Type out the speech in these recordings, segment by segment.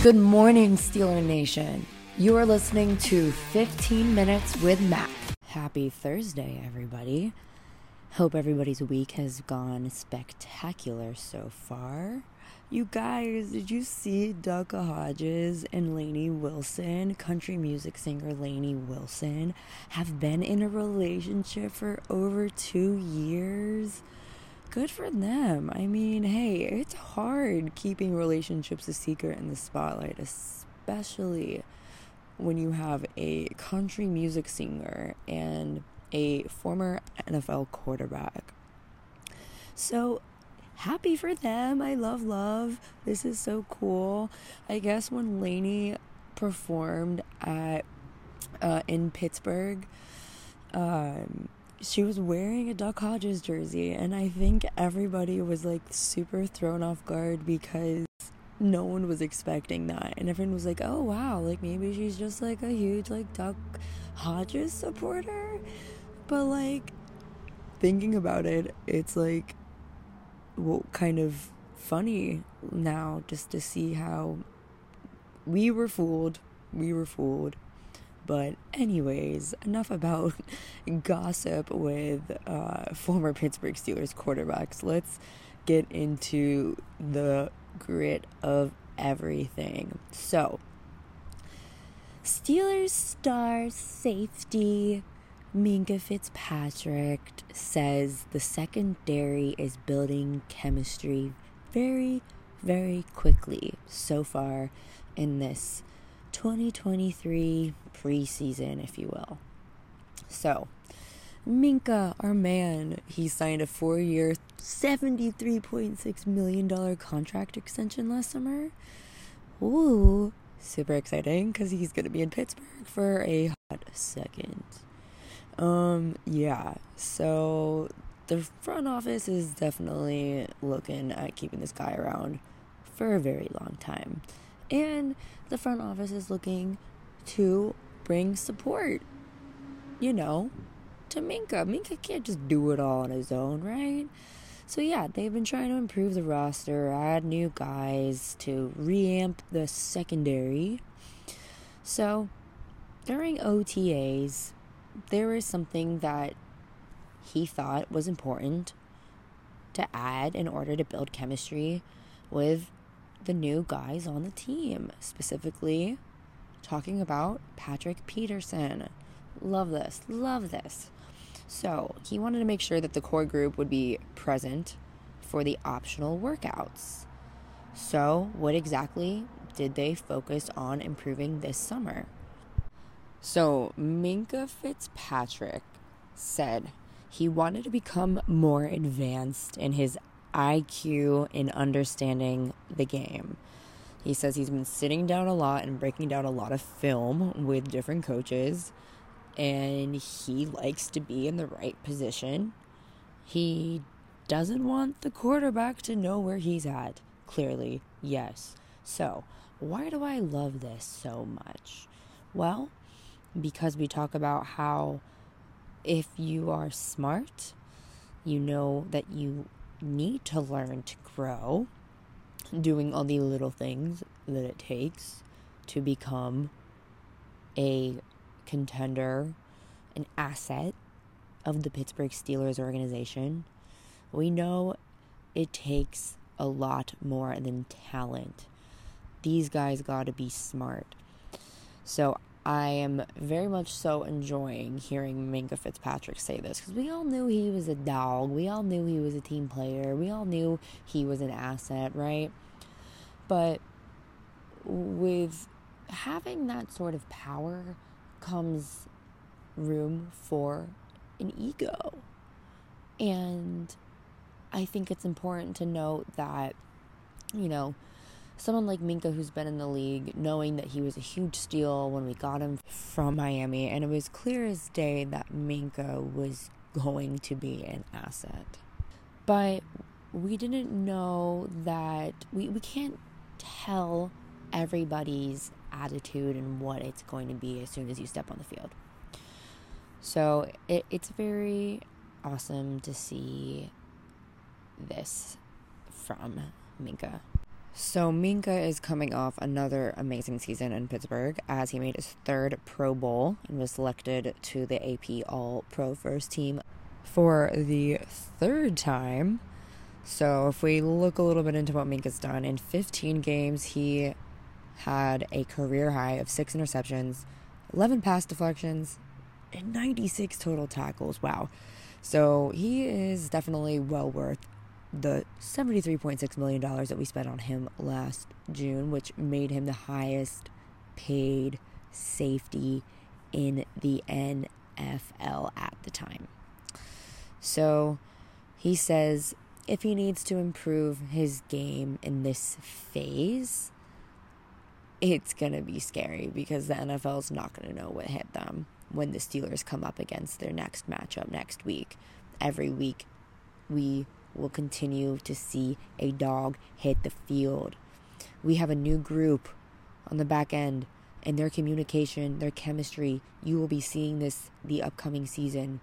Good morning, Steeler Nation. You are listening to 15 Minutes with Mac. Happy Thursday, everybody. Hope everybody's week has gone spectacular so far. You guys, did you see Ducka Hodges and Lainey Wilson, country music singer Lainey Wilson, have been in a relationship for over two years? Good for them. I mean, hey, it's hard keeping relationships a secret in the spotlight, especially when you have a country music singer and a former NFL quarterback. So, happy for them. I love love. This is so cool. I guess when Lainey performed at uh, in Pittsburgh, um, she was wearing a Duck Hodges jersey, and I think everybody was like super thrown off guard because no one was expecting that. And everyone was like, oh wow, like maybe she's just like a huge like Duck Hodges supporter. But like thinking about it, it's like well, kind of funny now just to see how we were fooled. We were fooled. But, anyways, enough about gossip with uh, former Pittsburgh Steelers quarterbacks. Let's get into the grit of everything. So, Steelers star safety Minkah Fitzpatrick says the secondary is building chemistry very, very quickly so far in this 2023 preseason, if you will. So, Minkah, our man, he signed a four year, $73.6 million contract extension last summer. Ooh, super exciting because he's going to be in Pittsburgh for a hot second. Um, yeah, so the front office is definitely looking at keeping this guy around for a very long time. And the front office is looking to bring support, you know, to Minkah. Minkah can't just do it all on his own, right? So, yeah, they've been trying to improve the roster, add new guys to reamp the secondary. So, during OTAs, there was something that he thought was important to add in order to build chemistry with the new guys on the team, specifically talking about Patrick Peterson. Love this, love this. So, he wanted to make sure that the core group would be present for the optional workouts. So, what exactly did they focus on improving this summer? So, Minkah Fitzpatrick said he wanted to become more advanced in his IQ in understanding the game. He says he's been sitting down a lot and breaking down a lot of film with different coaches, and he likes to be in the right position. He doesn't want the quarterback to know where he's at. Clearly, yes. So, why do I love this so much? Well, because we talk about how if you are smart, you know that you need to learn to grow, doing all the little things that it takes to become a contender, an asset of the Pittsburgh Steelers organization. We know it takes a lot more than talent. These guys got to be smart. So I am very much so enjoying hearing Minkah Fitzpatrick say this because we all knew he was a dog. We all knew he was a team player. We all knew he was an asset, right? But with having that sort of power comes room for an ego. And I think it's important to note that, you know, someone like Minkah, who's been in the league, knowing that he was a huge steal when we got him from Miami, and it was clear as day that Minkah was going to be an asset. But we didn't know that we, we can't tell everybody's attitude and what it's going to be as soon as you step on the field. So it, it's very awesome to see this from Minkah. So Minkah is coming off another amazing season in Pittsburgh as he made his third Pro Bowl and was selected to the AP All Pro First Team for the third time. So if we look a little bit into what Minkah's done in 15 games, he had a career high of six interceptions, 11 pass deflections, and 96 total tackles. Wow. So he is definitely well worth the $73.6 million that we spent on him last June, which made him the highest paid safety in the NFL at the time. So he says if he needs to improve his game in this phase, it's going to be scary because the NFL is not going to know what hit them when the Steelers come up against their next matchup next week. Every week, we will continue to see a dog hit the field. We have a new group on the back end, and their communication, their chemistry, you will be seeing this the upcoming season.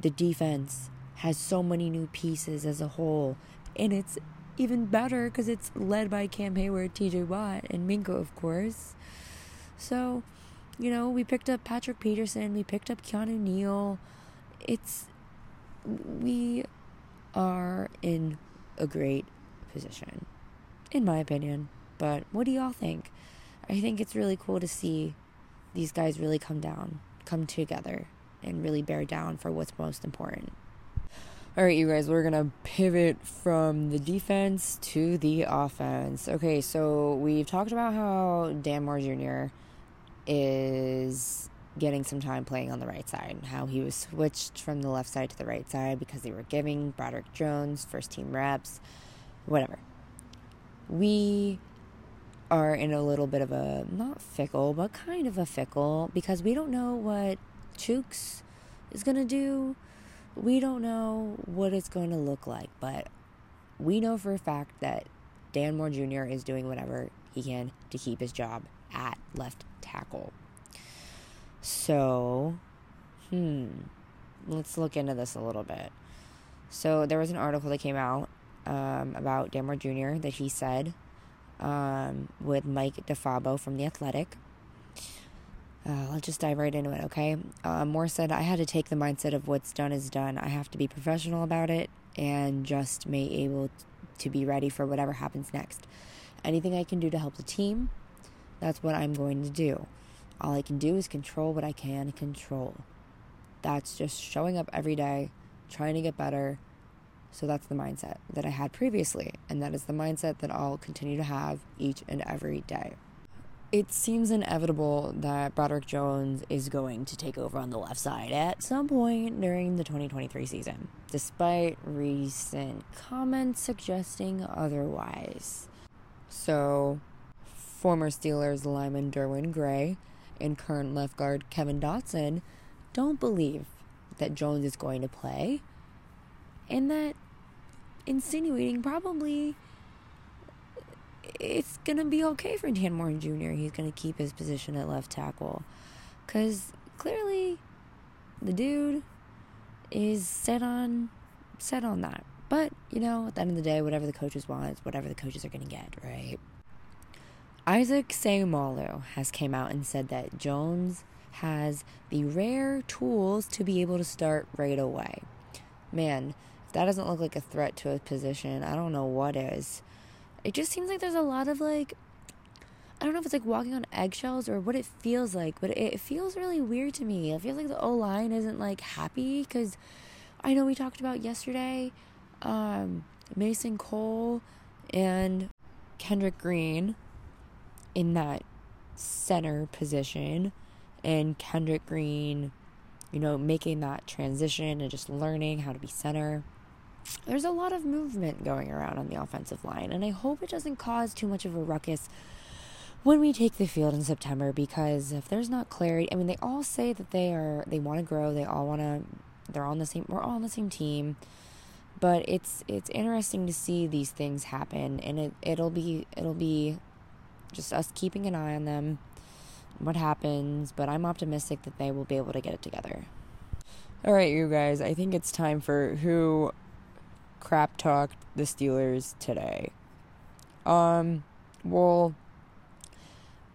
The defense has so many new pieces as a whole, and it's even better because it's led by Cam Hayward, TJ Watt, and Minkah, of course. So, you know, we picked up Patrick Peterson, we picked up Keanu Neal. It's we are in a great position, in my opinion. But what do y'all think? I think it's really cool to see these guys really come down, come together, and really bear down for what's most important. All right, you guys, we're going to pivot from the defense to the offense. Okay, so we've talked about how Dan Moore Jr. is getting some time playing on the right side, how he was switched from the left side to the right side because they were giving Broderick Jones first team reps, whatever. We are in a little bit of a not fickle, but kind of a fickle because we don't know what Chooks is going to do. We don't know what it's going to look like, but we know for a fact that Dan Moore Jr. is doing whatever he can to keep his job at left tackle. So, hmm, let's look into this a little bit. So, there was an article that came out um, about Dan Moore Jr. that he said um, with Mike DeFabo from The Athletic. Uh, let's just dive right into it, okay? Uh, Moore said, I had to take the mindset of what's done is done. I have to be professional about it and just may able to be ready for whatever happens next. Anything I can do to help the team, that's what I'm going to do. All I can do is control what I can control. That's just showing up every day, trying to get better. So that's the mindset that I had previously, and that is the mindset that I'll continue to have each and every day. It seems inevitable that Broderick Jones is going to take over on the left side at some point during the 2023 season, despite recent comments suggesting otherwise. So, former Steelers lineman Derwin Gray and current left guard Kevin Dotson don't believe that Jones is going to play, and that insinuating probably it's going to be okay for Dan Moore Jr. He's going to keep his position at left tackle. Because clearly the dude is set on set on that. But, you know, at the end of the day, whatever the coaches want whatever the coaches are going to get, right? Isaac Seumalo has came out and said that Jones has the rare tools to be able to start right away. Man, if that doesn't look like a threat to a position, I don't know what is. It just seems like there's a lot of like I don't know if it's like walking on eggshells or what it feels like, but it feels really weird to me. It feels like the O line isn't like happy because I know we talked about yesterday um, Mason Cole and Kendrick Green in that center position and Kendrick Green, you know, making that transition and just learning how to be center. There's a lot of movement going around on the offensive line, and I hope it doesn't cause too much of a ruckus when we take the field in September because if there's not clarity, I mean, they all say that they are, they want to grow, they all want to, they're all on the same, we're all on the same team. But it's it's interesting to see these things happen, and it it'll be it'll be just us keeping an eye on them, what happens, but I'm optimistic that they will be able to get it together. All right, you guys, I think it's time for who crap talked the Steelers today. Um, well,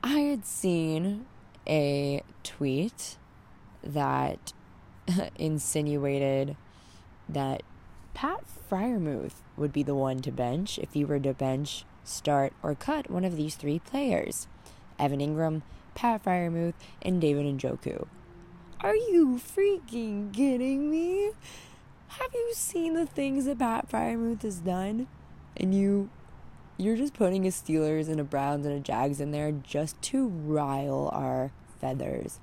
I had seen a tweet that insinuated that Pat Freiermuth would be the one to bench if he were to bench, start, or cut one of these three players Evan Engram, Pat Freiermuth, and David Njoku. Are you freaking kidding me? Have you seen the things that Pat Freiermuth has done? And you you're just putting a Steelers and a Browns and a Jags in there just to rile our feathers.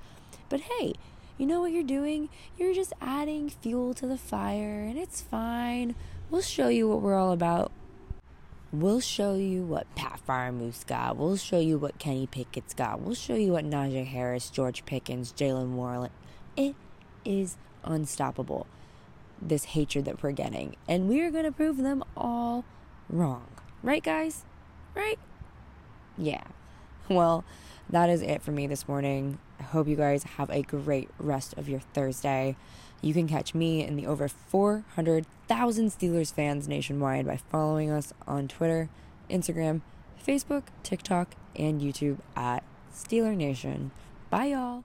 But hey, you know what you're doing? You're just adding fuel to the fire, and it's fine. We'll show you what we're all about. We'll show you what Pat Freiermuth's got. We'll show you what Kenny Pickett's got. We'll show you what Najee Harris, George Pickens, Jaylen Warren. It is unstoppable. This hatred that we're getting, and we are going to prove them all wrong. Right, guys? Right? Yeah. Well, that is it for me this morning. I hope you guys have a great rest of your Thursday. You can catch me and the over 400,000 Steelers fans nationwide by following us on Twitter, Instagram, Facebook, TikTok, and YouTube at Steeler Nation. Bye, y'all.